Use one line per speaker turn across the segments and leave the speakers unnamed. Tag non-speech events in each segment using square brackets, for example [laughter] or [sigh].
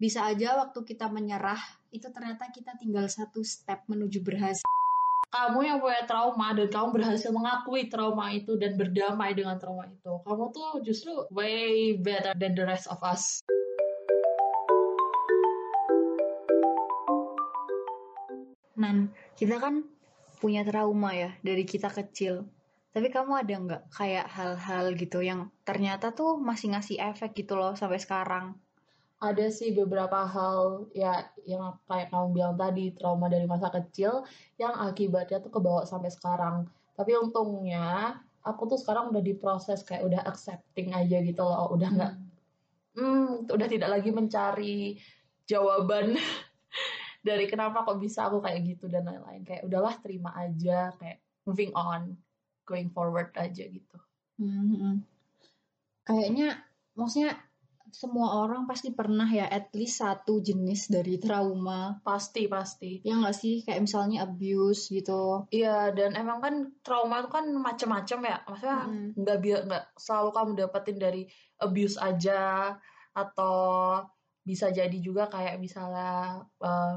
bisa aja waktu kita menyerah itu ternyata kita tinggal satu step menuju berhasil
kamu yang punya trauma dan kamu berhasil mengakui trauma itu dan berdamai dengan trauma itu kamu tuh justru way better than the rest of us
Nan, kita kan punya trauma ya dari kita kecil. Tapi kamu ada nggak kayak hal-hal gitu yang ternyata tuh masih ngasih efek gitu loh sampai sekarang?
Ada sih beberapa hal ya yang kayak kamu bilang tadi trauma dari masa kecil yang akibatnya tuh kebawa sampai sekarang tapi untungnya aku tuh sekarang udah diproses kayak udah accepting aja gitu loh udah nggak hmm. udah tidak lagi mencari jawaban [laughs] dari kenapa kok bisa aku kayak gitu dan lain-lain kayak udahlah terima aja kayak moving on going forward aja gitu
Hmm. Kayaknya maksudnya semua orang pasti pernah ya at least satu jenis dari trauma.
pasti pasti
Ya nggak sih? Kayak misalnya abuse gitu.
Iya dan emang kan trauma itu kan macam-macam ya maksudnya
Hmm.
nggak biar nggak selalu kamu dapetin dari abuse aja atau bisa jadi juga kayak misalnya eh,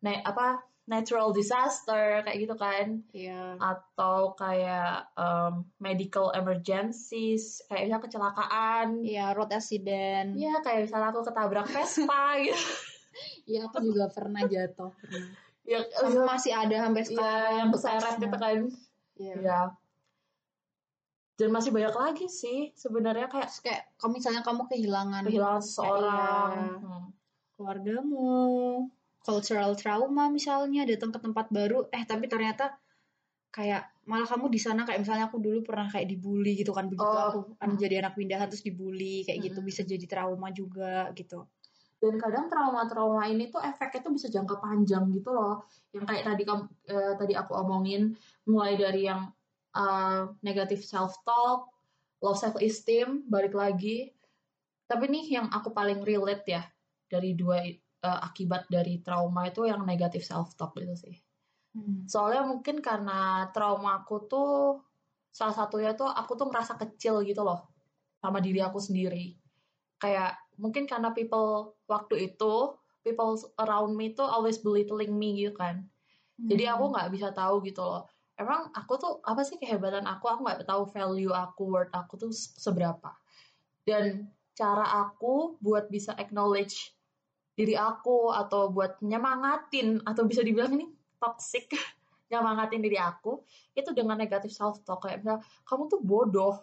na- apa natural disaster kayak gitu kan
Iya.
atau kayak em, medical emergencies kayak misalnya kecelakaan
Iya, road accident.
Iya kayak misalnya aku ketabrak Vespa [laughs] gitu
Iya, aku juga pernah jatuh. Pernah.
ya
Sama masih ada sampai
Iya,
sekarang.
yang keseret gitu kan
Iya.
Iya. Dan masih banyak lagi sih sebenarnya kayak
Terus kayak kalau misalnya kamu kehilangan
kehilangan seseorang.
Iya.
Hmm.
keluargamu, cultural trauma misalnya datang ke tempat baru, eh tapi ternyata kayak malah kamu di sana kayak misalnya aku dulu pernah kayak dibully gitu kan begitu
Oh.
aku kan jadi anak pindahan terus dibully kayak gitu
Mm-mm.
bisa jadi trauma juga gitu.
Dan kadang trauma-trauma ini tuh efeknya tuh bisa jangka panjang gitu loh. Yang kayak tadi kamu eh, tadi aku omongin mulai dari yang uh, negative self talk, low self esteem, balik lagi. Tapi nih yang aku paling relate ya dari dua eh, akibat dari trauma itu yang negative self talk gitu sih. Soalnya mungkin karena trauma aku tuh salah satunya tuh aku tuh ngerasa kecil gitu loh sama diri aku sendiri. Kayak mungkin karena people waktu itu people around me tuh always belittling me gitu kan. Jadi aku nggak bisa tahu gitu loh. Emang aku tuh apa sih kehebatan aku? Aku nggak tahu value aku, worth aku tuh seberapa. Dan cara aku buat bisa acknowledge diri aku atau buat nyemangatin atau bisa dibilang ini toxic [laughs] nyemangatin diri aku itu dengan negatif self talk kayak misalnya kamu tuh bodoh.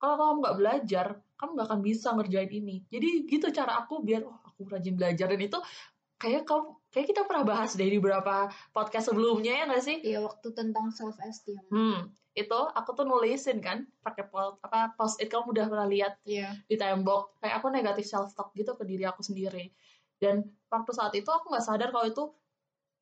Kalau kamu nggak belajar kamu nggak akan bisa ngerjain ini. Jadi gitu cara aku biar oh aku rajin belajar. Dan itu kayak kamu kayak kita pernah bahas di beberapa podcast sebelumnya ya nggak sih?
Iya waktu tentang self esteem.
hmm itu aku tuh nulisin kan pakai post apa post it kamu udah pernah lihat
Iya.
di tembok. Kayak aku negatif self talk gitu ke diri aku sendiri dan waktu saat itu aku nggak sadar kalau itu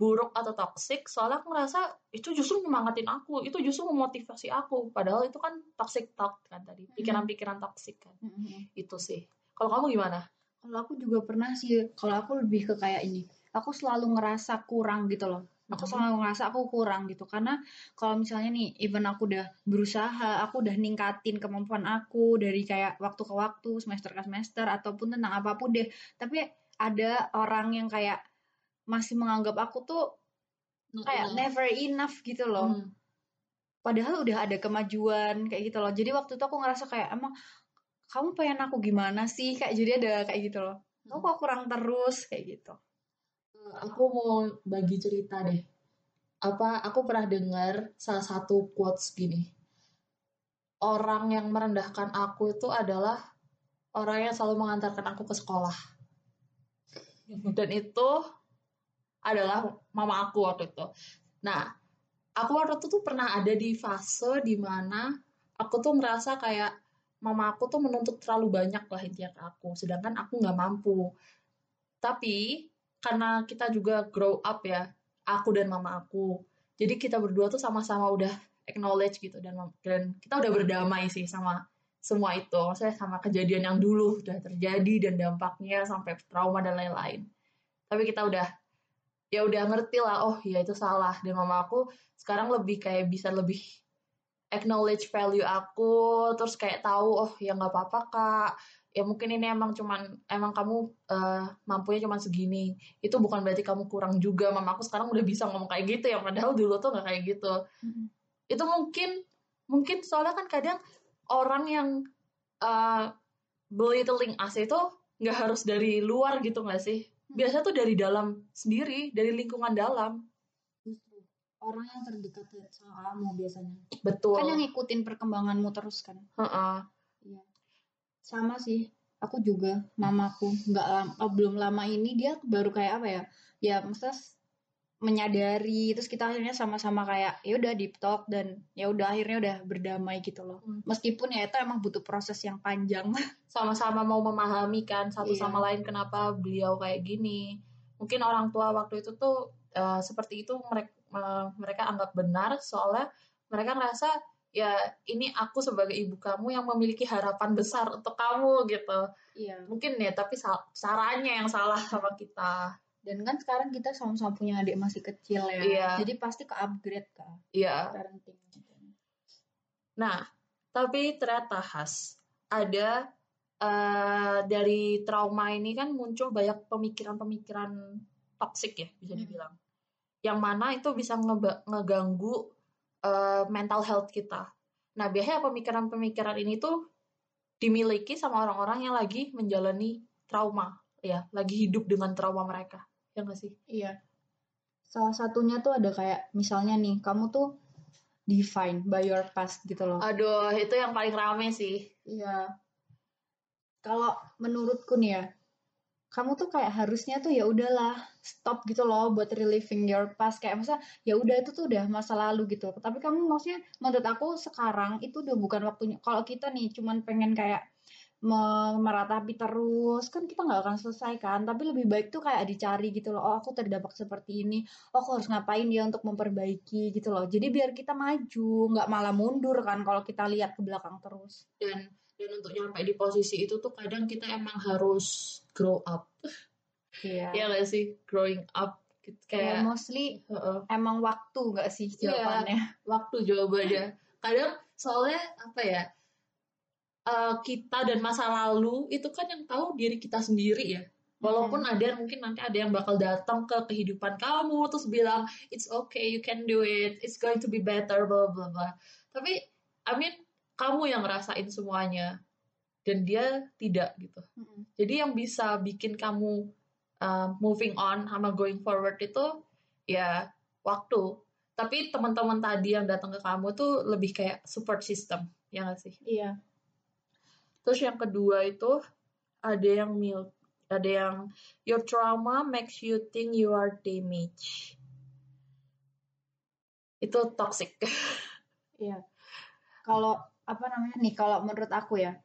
buruk atau toxic soalnya aku ngerasa itu justru nyemangatin aku itu justru memotivasi aku padahal itu kan toxic talk kan tadi pikiran-pikiran toxic kan
Mm-mm.
itu sih kalau kamu gimana
Kalau aku juga pernah sih, kalau aku lebih ke kayak ini. Aku selalu ngerasa kurang gitu loh. Aku
Mhm.
selalu ngerasa aku kurang gitu. Karena kalau misalnya nih, even aku udah berusaha, aku udah ningkatin kemampuan aku dari kayak waktu ke waktu, semester ke semester, ataupun tentang apa pun deh. Tapi ada orang yang kayak masih menganggap aku tuh kayak never enough gitu loh.
Hmm.
Padahal udah ada kemajuan kayak gitu loh. Jadi waktu itu aku ngerasa kayak emang kamu pengen aku gimana sih? Kayak jadi ada kayak gitu loh. Kamu kok kurang terus kayak gitu.
aku mau bagi cerita deh apa aku pernah dengar salah satu quotes gini orang yang merendahkan aku itu adalah orang yang selalu mengantarkan aku ke sekolah dan itu adalah mama aku waktu itu. Nah aku waktu itu tuh pernah ada di fase di mana aku tuh merasa kayak mama aku tuh menuntut terlalu banyak lah intinya ke aku sedangkan aku nggak mampu. Tapi karena kita juga grow up ya aku dan mama aku jadi kita berdua tuh sama-sama udah acknowledge gitu dan dan kita udah berdamai sih sama semua itu. Maksudnya sama kejadian yang dulu udah terjadi dan dampaknya sampai trauma dan lain-lain. Tapi kita udah ya udah ngerti lah oh ya itu salah. Dan mama aku sekarang lebih kayak bisa lebih acknowledge value aku terus kayak tahu oh ya nggak apa-apa kak. Ya mungkin ini emang cuman emang kamu uh, mampunya cuman segini. Itu bukan berarti kamu kurang juga. Mamaku sekarang udah bisa ngomong kayak gitu ya. Padahal dulu tuh nggak kayak gitu. Mm-hmm. itu mungkin mungkin soalnya kan kadang orang yang uh, belittling us itu nggak harus dari luar gitu nggak sih? Biasa tuh dari dalam sendiri dari lingkungan dalam.
Orang yang terdekat sama kamu biasanya.
Betul.
Kan yang ngikutin perkembanganmu terus kan?
Uh-uh.
iya. Sama sih aku juga mamaku nggak lama, oh, belum lama ini dia baru kayak apa ya? Ya maksudnya menyadari terus kita akhirnya sama-sama kayak ya udah deep talk dan ya udah akhirnya udah berdamai gitu loh hmm. meskipun ya itu emang butuh proses yang panjang [laughs]
sama-sama mau memahami kan satu iya. sama lain kenapa beliau kayak gini mungkin orang tua waktu itu tuh uh, seperti itu mereka uh, mereka anggap benar soalnya mereka ngerasa ya ini aku sebagai ibu kamu yang memiliki harapan besar untuk kamu gitu.
Iya.
Mungkin ya tapi caranya yang salah sama kita.
Dan kan sekarang kita sama-sama punya adik masih kecil ya. Iya. Jadi pasti ke upgrade kan.
Iya. Parenting. Nah, tapi ternyata khas ada uh, dari trauma ini kan muncul banyak pemikiran-pemikiran toksik ya bisa hmm. dibilang. Hmm. Yang mana itu bisa ngeganggu uh, mental health kita. Nah, biasanya pemikiran-pemikiran ini tuh dimiliki sama orang-orang yang lagi menjalani trauma, ya, lagi hidup dengan trauma mereka. Ya nggak sih?
Iya. Salah satunya tuh ada kayak misalnya nih, kamu tuh define by your past gitu loh.
Aduh, itu yang paling rame sih.
Iya. Kalau menurutku nih ya, kamu tuh kayak harusnya tuh ya udahlah stop gitu loh buat reliving your past kayak masa ya udah itu tuh udah masa lalu gitu tapi kamu maksudnya menurut aku sekarang itu udah bukan waktunya kalau kita nih cuman pengen kayak meratapi terus. Kan kita nggak akan selesai kan. Tapi lebih baik tuh kayak dicari gitu loh. Oh aku terdampak seperti ini. Oh aku harus ngapain dia untuk memperbaiki gitu loh. Jadi biar kita maju nggak malah mundur kan kalau kita lihat ke belakang terus.
Dan dan untuk nyampe di posisi itu tuh kadang kita emang harus grow up.
Iya.
Yeah. ya gak sih? Growing up.
Kayak yeah, mostly uh -uh. emang waktu gak sih iya, jawabannya? yeah,
waktu jawabannya. Kadang soalnya apa ya uh, kita dan masa lalu itu kan yang tahu diri kita sendiri ya walaupun hmm. ada yang mungkin nanti ada yang bakal datang ke kehidupan kamu terus bilang it's okay you can do it it's going to be better blah blah blah tapi I mean kamu yang ngerasain semuanya dan dia tidak gitu. Mm-hmm. Jadi yang bisa bikin kamu uh, moving on sama going forward itu ya waktu. Tapi teman-teman tadi yang datang ke kamu tuh lebih kayak support system, ya gak sih?
Iya.
Terus yang kedua itu ada yang mil, ada yang your trauma makes you think you are damaged. Itu toxic. [laughs]
Iya. Kalau apa namanya nih kalau menurut aku ya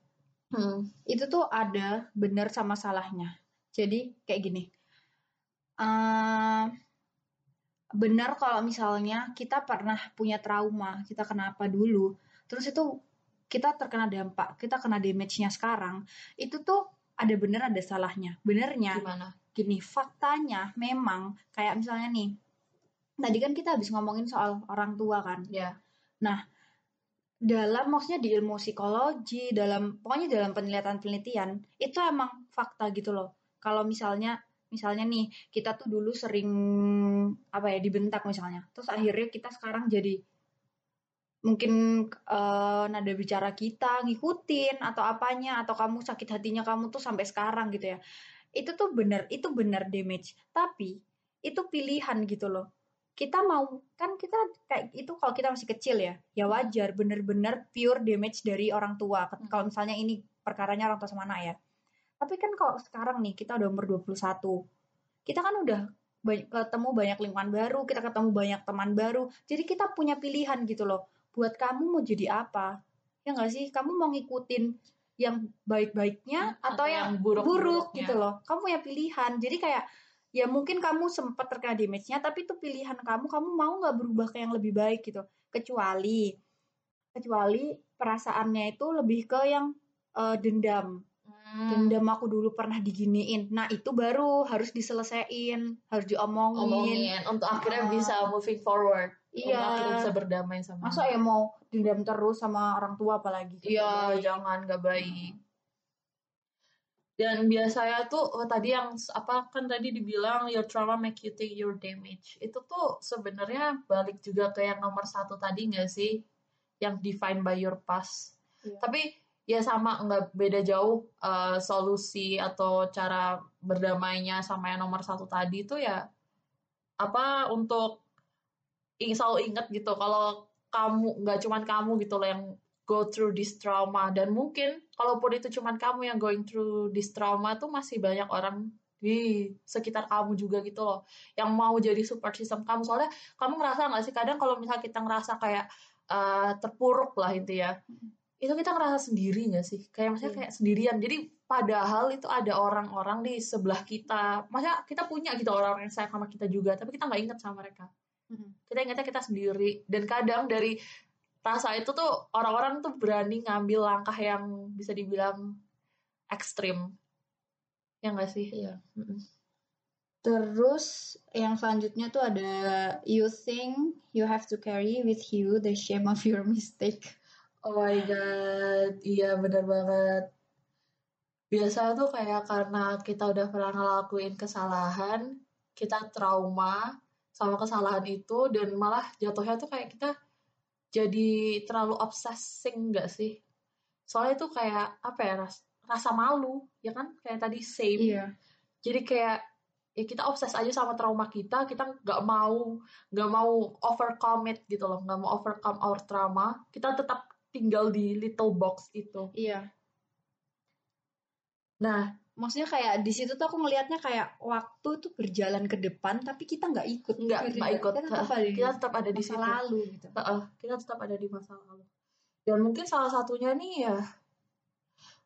hmm. itu tuh ada benar sama salahnya jadi kayak gini uh, benar kalau misalnya kita pernah punya trauma kita kenapa dulu terus itu kita terkena dampak kita kena damage-nya sekarang itu tuh ada benar ada salahnya. Benernya
gimana?
gini faktanya memang kayak misalnya nih tadi kan kita habis ngomongin soal orang tua kan.
Ya
nah dalam maksudnya di ilmu psikologi dalam pokoknya dalam penelitian-penelitian itu emang fakta gitu loh. Kalau misalnya misalnya nih kita tuh dulu sering apa ya dibentak misalnya. Terus akhirnya kita sekarang jadi mungkin uh, nada bicara kita ngikutin atau apanya atau kamu sakit hatinya kamu tuh sampai sekarang gitu ya. Itu tuh benar itu benar damage. Tapi itu pilihan gitu loh. Kita mau kan kita kayak itu kalau kita masih kecil ya ya wajar bener-bener pure damage dari orang tua. Hmm. kalau misalnya ini perkaranya orang tua sama anak ya. Tapi kan kalau sekarang nih kita udah umur 21 kita kan udah banyak, ketemu banyak lingkungan baru kita ketemu banyak teman baru. Jadi kita punya pilihan gitu loh buat kamu mau jadi apa? Ya nggak sih? Kamu mau ngikutin yang baik-baiknya atau, atau yang buruk-buruk gitu loh. Kamu punya pilihan. Jadi kayak ya mungkin kamu sempat terkena damage-nya tapi itu pilihan kamu. Kamu mau nggak berubah ke yang lebih baik gitu. Kecuali kecuali perasaannya itu lebih ke yang uh, dendam. Hmm. dendam aku dulu pernah diginiin. Nah itu baru harus diselesaikan harus diomongin.
Omongin, untuk akhirnya uh, bisa moving forward
iya. untuk
akhirnya bisa berdamai sama
masa ya mau dendam terus sama orang tua apalagi?
Iya jangan nggak baik. Dan biasanya tuh oh, tadi yang apa kan tadi dibilang your trauma make you think your damage. Itu tuh sebenarnya balik juga ke yang nomor satu tadi nggak sih? Yang defined by your past.
Iya.
tapi ya sama nggak beda jauh uh, solusi atau cara berdamainya sama yang nomor satu tadi itu ya apa untuk selalu ingat gitu kalau kamu nggak cuman kamu gitu loh yang go through this trauma. Dan mungkin kalaupun itu cuman kamu yang going through this trauma tuh masih banyak orang di sekitar kamu juga gitu loh yang mau jadi support system kamu. Soalnya kamu ngerasa nggak sih kadang kalau misalnya kita ngerasa kayak uh, terpuruk lah itu ya itu kita ngerasa sendiri nggak sih? Kayak maksudnya
Iya.
kayak sendirian. Jadi padahal itu ada orang-orang di sebelah kita. Maksudnya kita punya gitu orang-orang yang sayang sama kita juga tapi kita nggak inget sama mereka
Mm-mm.
kita ingatnya kita sendiri dan kadang dari rasa itu tuh orang-orang tuh berani ngambil langkah yang bisa dibilang ekstrim ya nggak sih
Iya.
Mm-mm.
Terus yang selanjutnya tuh ada you think you have to carry with you the shame of your mistake.
oh my god iya bener banget biasa tuh kayak karena kita udah pernah ngelakuin kesalahan kita trauma sama kesalahan itu dan malah jatuhnya tuh kayak kita jadi terlalu obsessing gak sih? Soalnya itu kayak apa ya ras- rasa malu ya kan? Kayak tadi same.
Iya.
jadi kayak ya kita obses aja sama trauma kita kita nggak mau nggak mau overcome it gitu loh. Nggak mau overcome our trauma kita tetap tinggal di little box itu.
Iya.
nah
Maksudnya kayak di situ tuh aku ngelihatnya kayak waktu tuh berjalan ke depan tapi kita nggak ikut.
nggak
Gitu.
nggak ikut.
Kita tetap ada di
kita tetap ada di
masa
situ.
lalu gitu.
Heeh, kita tetap ada di masa lalu. Dan mungkin salah satunya nih ya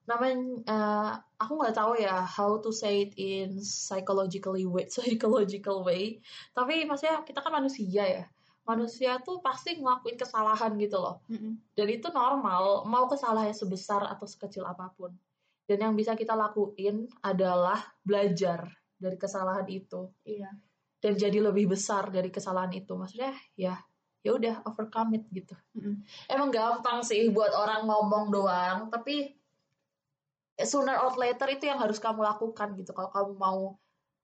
namanya eh, aku nggak tahu ya how to say it in psychologically way [laughs] psychological way. Tapi maksudnya kita kan manusia ya. Manusia tuh pasti ngelakuin kesalahan gitu loh.
Mm-mm.
dan itu normal mau kesalahannya sebesar atau sekecil apa pun dan yang bisa kita lakuin adalah belajar dari kesalahan itu
Iya.
dan jadi lebih besar dari kesalahan itu maksudnya ya ya udah overcome it gitu
Mm-mm.
emang gampang sih buat orang ngomong doang tapi sooner or later itu yang harus kamu lakukan gitu kalau kamu mau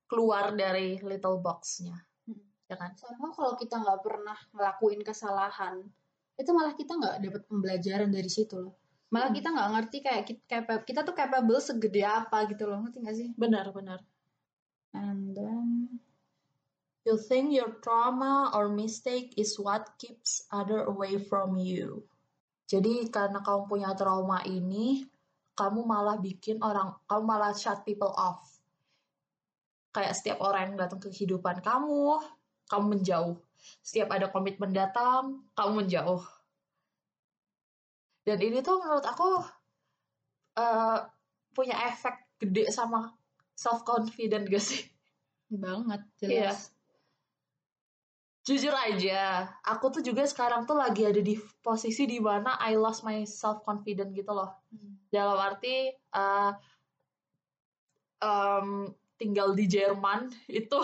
keluar dari little box-nya
Mm.
ya kan
Soalnya kalau kita nggak pernah ngelakuin kesalahan, itu malah kita nggak dapat pembelajaran dari situ loh. Malah
Hmm.
kita nggak ngerti kayak kita, kita tuh capable segede apa gitu loh, ngerti nggak sih?
benar benar
And then,
you think your trauma or mistake is what keeps other away from you jadi karena kamu punya trauma ini kamu malah bikin orang kamu malah shut people off kayak setiap orang yang datang ke kehidupan kamu kamu menjauh setiap ada komitmen datang kamu menjauh dan ini tuh menurut aku eh, punya efek gede sama self confident gak sih
banget
Iya.
jelas.
jujur aja aku tuh juga sekarang tuh lagi ada di posisi di mana I lost my self confident gitu loh
Hmm.
dalam arti eh, em, tinggal di Jerman [laughs] itu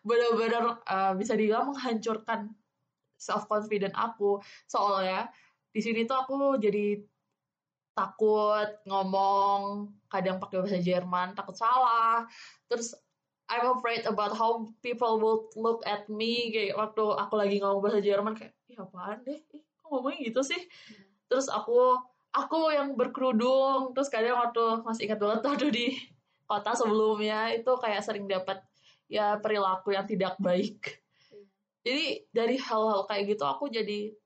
benar-benar eh, bisa dibilang menghancurkan self confident aku soalnya di sini tuh aku jadi takut ngomong kadang pakai bahasa Jerman takut salah. Terus I'm afraid about how people will look at me kayak waktu aku lagi ngomong bahasa Jerman kayak ih apaan deh? Ih kok ngomongnya gitu sih? Terus aku aku yang berkerudung. Terus kadang waktu masih ingat banget [laughs] waktu di kota sebelumnya itu kayak sering dapat ya perilaku yang tidak baik. Jadi dari hal-hal kayak gitu aku jadi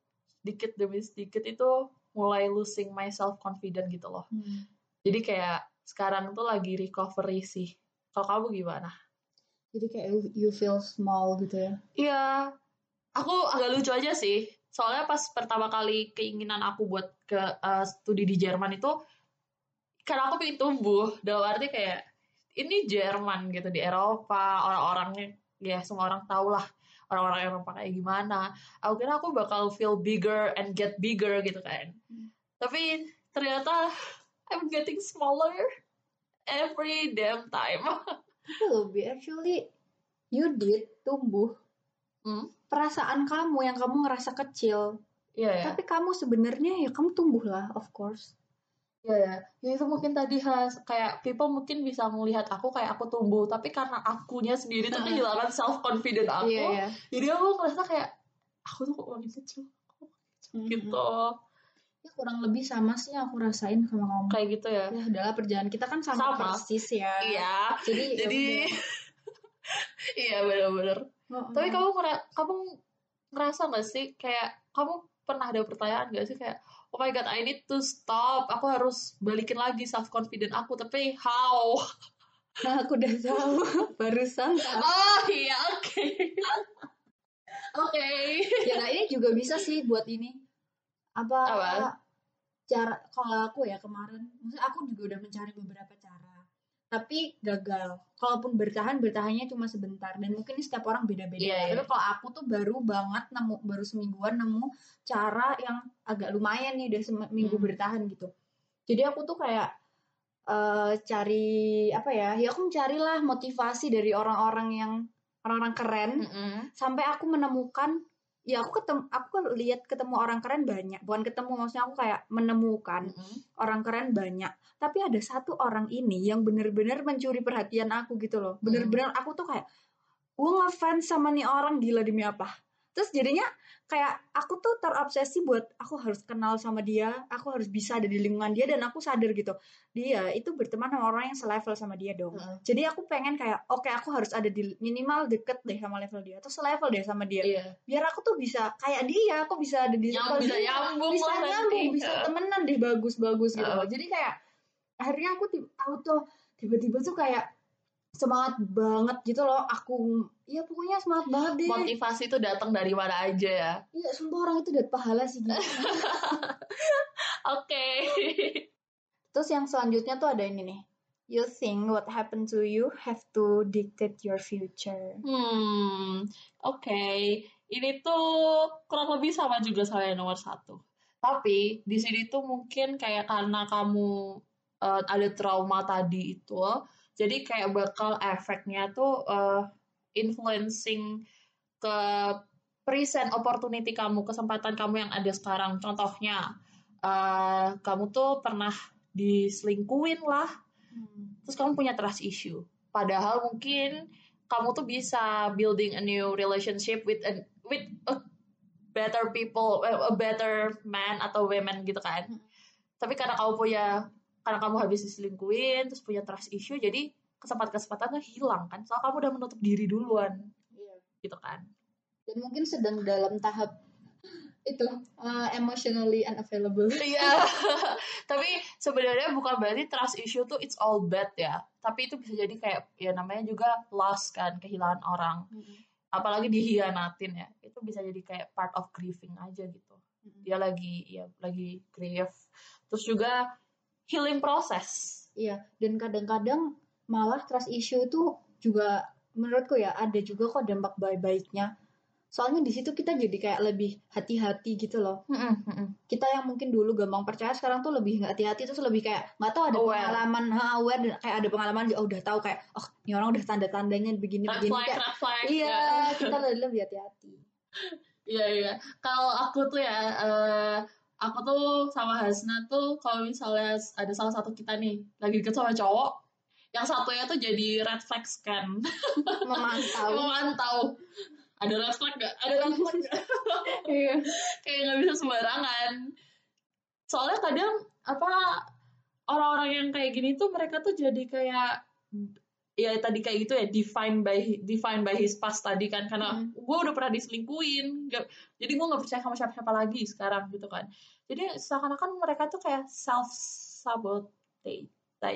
sedikit demi sedikit itu mulai losing my self confident gitu loh
Hmm.
jadi kayak sekarang tuh lagi recovery sih kalau kamu gimana
Jadi kayak you, you feel small gitu ya.
Iya, aku agak lucu aja sih. Soalnya pas pertama kali keinginan aku buat ke uh, studi di Jerman itu, karena aku pengen tumbuh. Dalam arti kayak, ini Jerman gitu, di Eropa, orang-orangnya, ya semua orang tahu lah orang-orang Eropa kayak gimana. Aku kira aku bakal feel bigger and get bigger gitu kan.
Hmm.
Tapi ternyata I'm getting smaller every damn time. [laughs]
Tapi lebih actually you did tumbuh.
Hmm?
Perasaan kamu yang kamu ngerasa kecil,
Iya ya.
tapi kamu sebenarnya ya kamu tumbuh lah, of course.
Ya ya ya itu mungkin tadi has kayak people mungkin bisa melihat aku kayak aku tumbuh tapi karena akunya sendiri tuh kehilangan self confident aku
Iya, iya.
jadi aku ngerasa kayak aku tuh kok wangi kecil aku
Mhm.
gitu
Ya, kurang lebih sama sih yang aku rasain sama kamu.
kayak gitu ya
Ya adalah perjalanan kita kan sama,
Sama.
persis ya.
iya
Jadi ya
jadi [laughs] iya benar-benar
udah.
tapi kamu ngera- kamu ngerasa gak sih kayak kamu pernah ada pertanyaan gak sih kayak oh my god I need to stop. Aku harus balikin lagi self confident aku. Tapi how?
Nah, aku udah tahu. [laughs] Barusan.
oh iya oke. Oke.
Ya nah, ini juga bisa sih buat ini. Apa,
Apa?
cara kalau aku ya kemarin maksudnya aku juga udah mencari beberapa cara tapi gagal kalaupun bertahan bertahannya cuma sebentar dan mungkin ini setiap orang beda-beda
Iya, iya.
tapi kalau aku tuh baru banget nemu baru semingguan nemu cara yang agak lumayan nih udah seminggu
Hmm.
bertahan gitu jadi aku tuh kayak eh, cari apa ya ya aku mencarilah motivasi dari orang-orang yang orang-orang keren
Mm-mm.
sampai aku menemukan ya aku ketemu aku lihat ketemu orang keren banyak. Bukan ketemu maksudnya aku kayak menemukan
Mm-mm.
orang keren banyak. Tapi ada satu orang ini yang bener-bener mencuri perhatian aku gitu loh. Bener-bener aku tuh kayak gue ngefans sama nih orang gila demi apa? Terus jadinya kayak aku tuh terobsesi buat aku harus kenal sama dia aku harus bisa ada di lingkungan dia dan aku sadar gitu dia itu berteman sama orang yang selevel sama dia dong.
Mm-mm.
jadi aku pengen kayak oke aku harus ada di minimal deket deh sama level dia atau selevel deh sama dia.
Iya.
Biar aku tuh bisa kayak dia aku bisa ada di
yang bisa
dia
nyambung
bisa nyambung bisa temenan deh bagus-bagus gitu loh. Jadi kayak akhirnya aku tahu tuh tiba-tiba tuh kayak semangat banget gitu loh aku ya pokoknya semangat banget deh
motivasi itu datang dari mana aja ya
iya sumpah orang itu dapat pahala sih gitu. [laughs]
oke
terus yang selanjutnya tuh ada ini nih you think what happened to you have to dictate your future
Hmm, oke. Ini tuh kurang lebih sama juga sama yang nomor satu. Tapi di sini tuh mungkin kayak karena kamu eh, ada trauma tadi itu, jadi kayak bakal efeknya tuh eh, influencing ke present opportunity kamu, kesempatan kamu yang ada sekarang. Contohnya, eh, kamu tuh pernah diselingkuin lah,
Hmm.
terus kamu punya trust issue. Padahal mungkin kamu tuh bisa building a new relationship with a, with a better people, eh, a better man atau women gitu kan.
Hmm.
Tapi karena kamu punya, karena kamu habis diselingkuin, terus punya trust issue, jadi kesempatan-kesempatannya hilang kan. Soalnya kamu udah menutup diri duluan,
Iya.
gitu kan.
dan mungkin sedang dalam tahap itu uh, emotionally unavailable [laughs]
Iya. Tapi sebenarnya bukan berarti trust issue tuh it's all bad ya. Tapi itu bisa jadi kayak ya namanya juga loss kan, kehilangan orang. Apalagi dihianatin ya. Itu bisa jadi kayak part of grieving aja gitu. Dia lagi ya lagi grief. Terus juga healing process.
Iya, dan kadang-kadang malah trust issue itu juga menurutku ya ada juga kok dampak baik-baiknya. Soalnya di situ kita jadi kayak lebih hati-hati gitu loh. Kita yang mungkin dulu gampang percaya sekarang tuh lebih nggak hati-hati terus lebih kayak nggak tahu ada
Aware.
pengalaman ha, aware dan kayak ada pengalaman oh, udah tahu kayak oh ini orang udah tanda-tandanya begini
Red
begini
flag,
kayak
flag.
iya kita lebih hati-hati. [laughs]
Iya iya. Kalau aku tuh ya, eh, aku tuh sama Hasna tuh kalau misalnya ada salah satu kita nih lagi deket sama cowok, yang satunya tuh jadi red flag scan, [laughs]
Memantau.
memantau. Ada red flag gak? Ada red flag gak? [laughs]
Iya.
Kayak nggak bisa sembarangan. Soalnya kadang apa orang-orang yang kayak gini tuh mereka tuh jadi kayak ya tadi kayak gitu ya define by define by his past tadi kan. Karena
Mm.
gue udah pernah diselingkuin nggak- jadi gue nggak percaya sama siapa-siapa lagi sekarang gitu kan. Jadi seakan-akan mereka tuh kayak self sabotage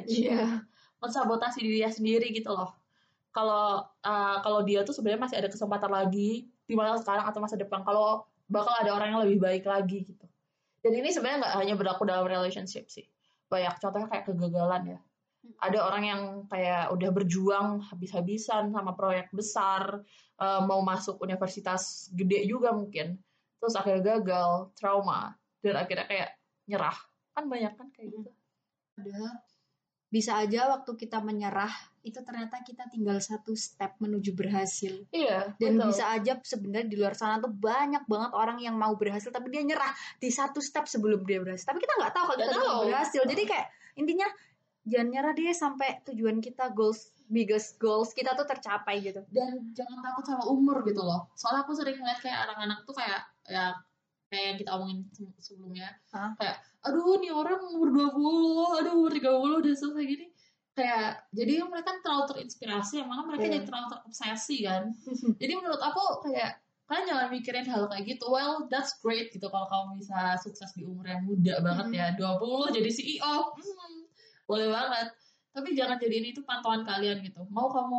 Iya.
mensabotasi dirinya sendiri gitu loh. Kalau uh, kalau dia tuh sebenarnya masih ada kesempatan lagi di masa sekarang atau masa depan kalau bakal ada orang yang lebih baik lagi gitu. Dan ini sebenarnya nggak hanya berlaku dalam relationship sih. Banyak contohnya kayak kegagalan ya ada orang yang kayak udah berjuang habis-habisan sama proyek besar eh, mau masuk universitas gede juga mungkin. Terus akhirnya gagal trauma. Dan akhirnya kayak nyerah. Kan banyak kan kayak gitu.
Ada. Bisa aja waktu kita menyerah itu ternyata kita tinggal satu step menuju berhasil.
Iya,
dan
betul.
bisa aja sebenarnya di luar sana tuh banyak banget orang yang mau berhasil tapi dia nyerah di satu step sebelum dia berhasil. Tapi kita nggak tahu kalau kita
tahu.
berhasil. Jadi kayak intinya jangan nyerah deh sampai tujuan kita goals biggest goals kita tuh tercapai gitu.
Dan jangan takut sama umur gitu loh. Soalnya aku sering ngeliat kayak anak-anak tuh kayak ya kayak yang kita omongin se- sebelumnya.
Hah?
kayak aduh nih orang umur 20 aduh umur 30 udah selesai gini. Kayak jadi mereka terlalu terinspirasi yang malah mereka
Iya.
jadi terlalu terobsesi kan. [laughs] Jadi menurut aku kayak kalian jangan mikirin hal kayak gitu. Well that's great gitu kalau kamu bisa sukses di umur yang muda banget
Mhm.
ya. 20 jadi CEO hmm, boleh banget. Tapi jangan jadiin itu pantauan kalian gitu. Mau kamu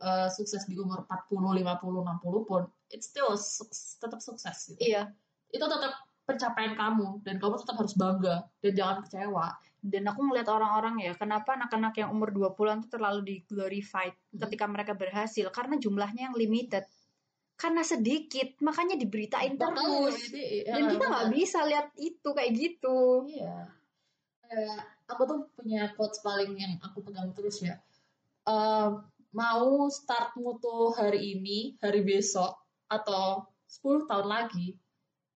uh, sukses di umur 40 50 60 pun it's still suc- tetap sukses gitu.
Iya.
Itu tetap pencapaian kamu dan kamu tetap harus bangga dan jangan kecewa.
Dan aku ngeliat orang-orang ya kenapa anak-anak yang umur 20-an tuh terlalu di glorified
Hmm.
ketika mereka berhasil? Karena jumlahnya yang limited. Karena sedikit makanya diberitain terus.
Jadi,
dan
ya,
kita nggak bisa lihat itu kayak gitu.
Iya. Aku tuh punya quotes paling yang aku pegang terus ya. Eh, mau startmu tuh hari ini, hari besok, atau 10 tahun lagi,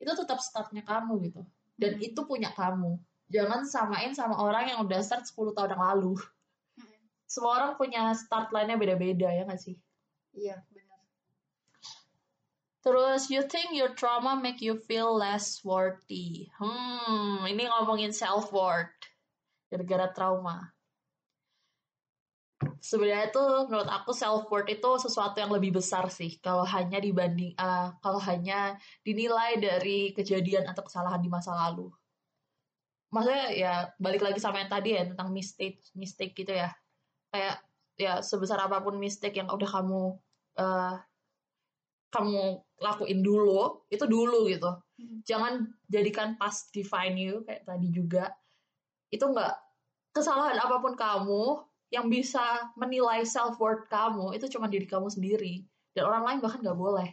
itu tetap startnya kamu gitu. Dan
Hmm.
itu punya kamu. Jangan samain sama orang yang udah start 10 tahun yang lalu.
Hmm.
Semua orang punya start line-nya beda-beda ya nggak sih?
iya benar
Terus, you think your trauma make you feel less worthy. Hmm, ini ngomongin self-worth. Gara-gara trauma. Sebenarnya tuh menurut aku self-worth itu sesuatu yang lebih besar sih. Kalau hanya dibanding, eh, kalau hanya dinilai dari kejadian atau kesalahan di masa lalu. Maksudnya ya balik lagi sama yang tadi ya tentang mistake, mistake gitu ya. Kayak ya sebesar apa pun mistake yang udah kamu eh, kamu lakuin dulu itu dulu gitu
Hmm.
jangan jadikan past define you kayak tadi juga itu enggak kesalahan apa pun kamu yang bisa menilai self worth kamu itu cuma diri kamu sendiri. Dan orang lain bahkan nggak boleh.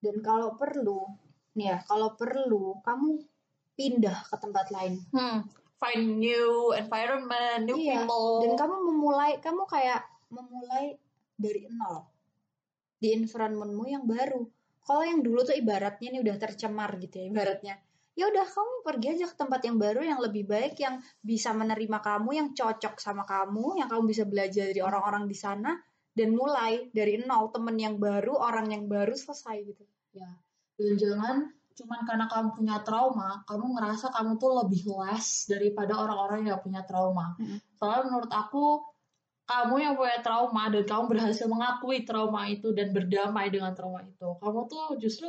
Dan kalau perlu nih ya kalau perlu kamu pindah ke tempat lain.
Hmm, find new environment new
Iya,
people.
Dan kamu memulai kamu kayak memulai dari nol. Di environmentmu yang baru. Kalau yang dulu tuh ibaratnya nih udah tercemar gitu ya ibaratnya ya udah kamu pergi aja ke tempat yang baru yang lebih baik yang bisa menerima kamu yang cocok sama kamu yang kamu bisa belajar dari orang-orang di sana dan mulai dari nol temen yang baru orang yang baru selesai gitu.
Dan jangan cuman karena kamu punya trauma kamu ngerasa kamu tuh lebih less daripada orang-orang yang punya trauma.
Mm-mm.
soalnya menurut aku kamu yang punya trauma dan kamu berhasil mengakui trauma itu dan berdamai dengan trauma itu. Kamu tuh justru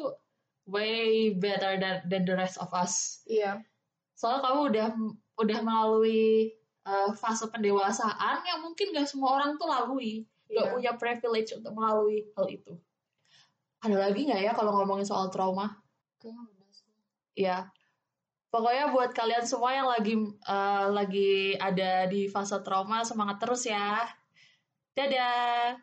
way better than, than the rest of us.
Iya.
Soalnya kamu udah udah melalui uh, fase pendewasaan yang mungkin gak semua orang tuh lalui. Gak
Iya.
punya privilege untuk melalui hal itu. Ada lagi nggak ya kalau ngomongin soal trauma?
Kayaknya udah sih.
ya pokoknya buat kalian semua yang lagi uh, lagi ada di fase trauma semangat terus ya. Dadah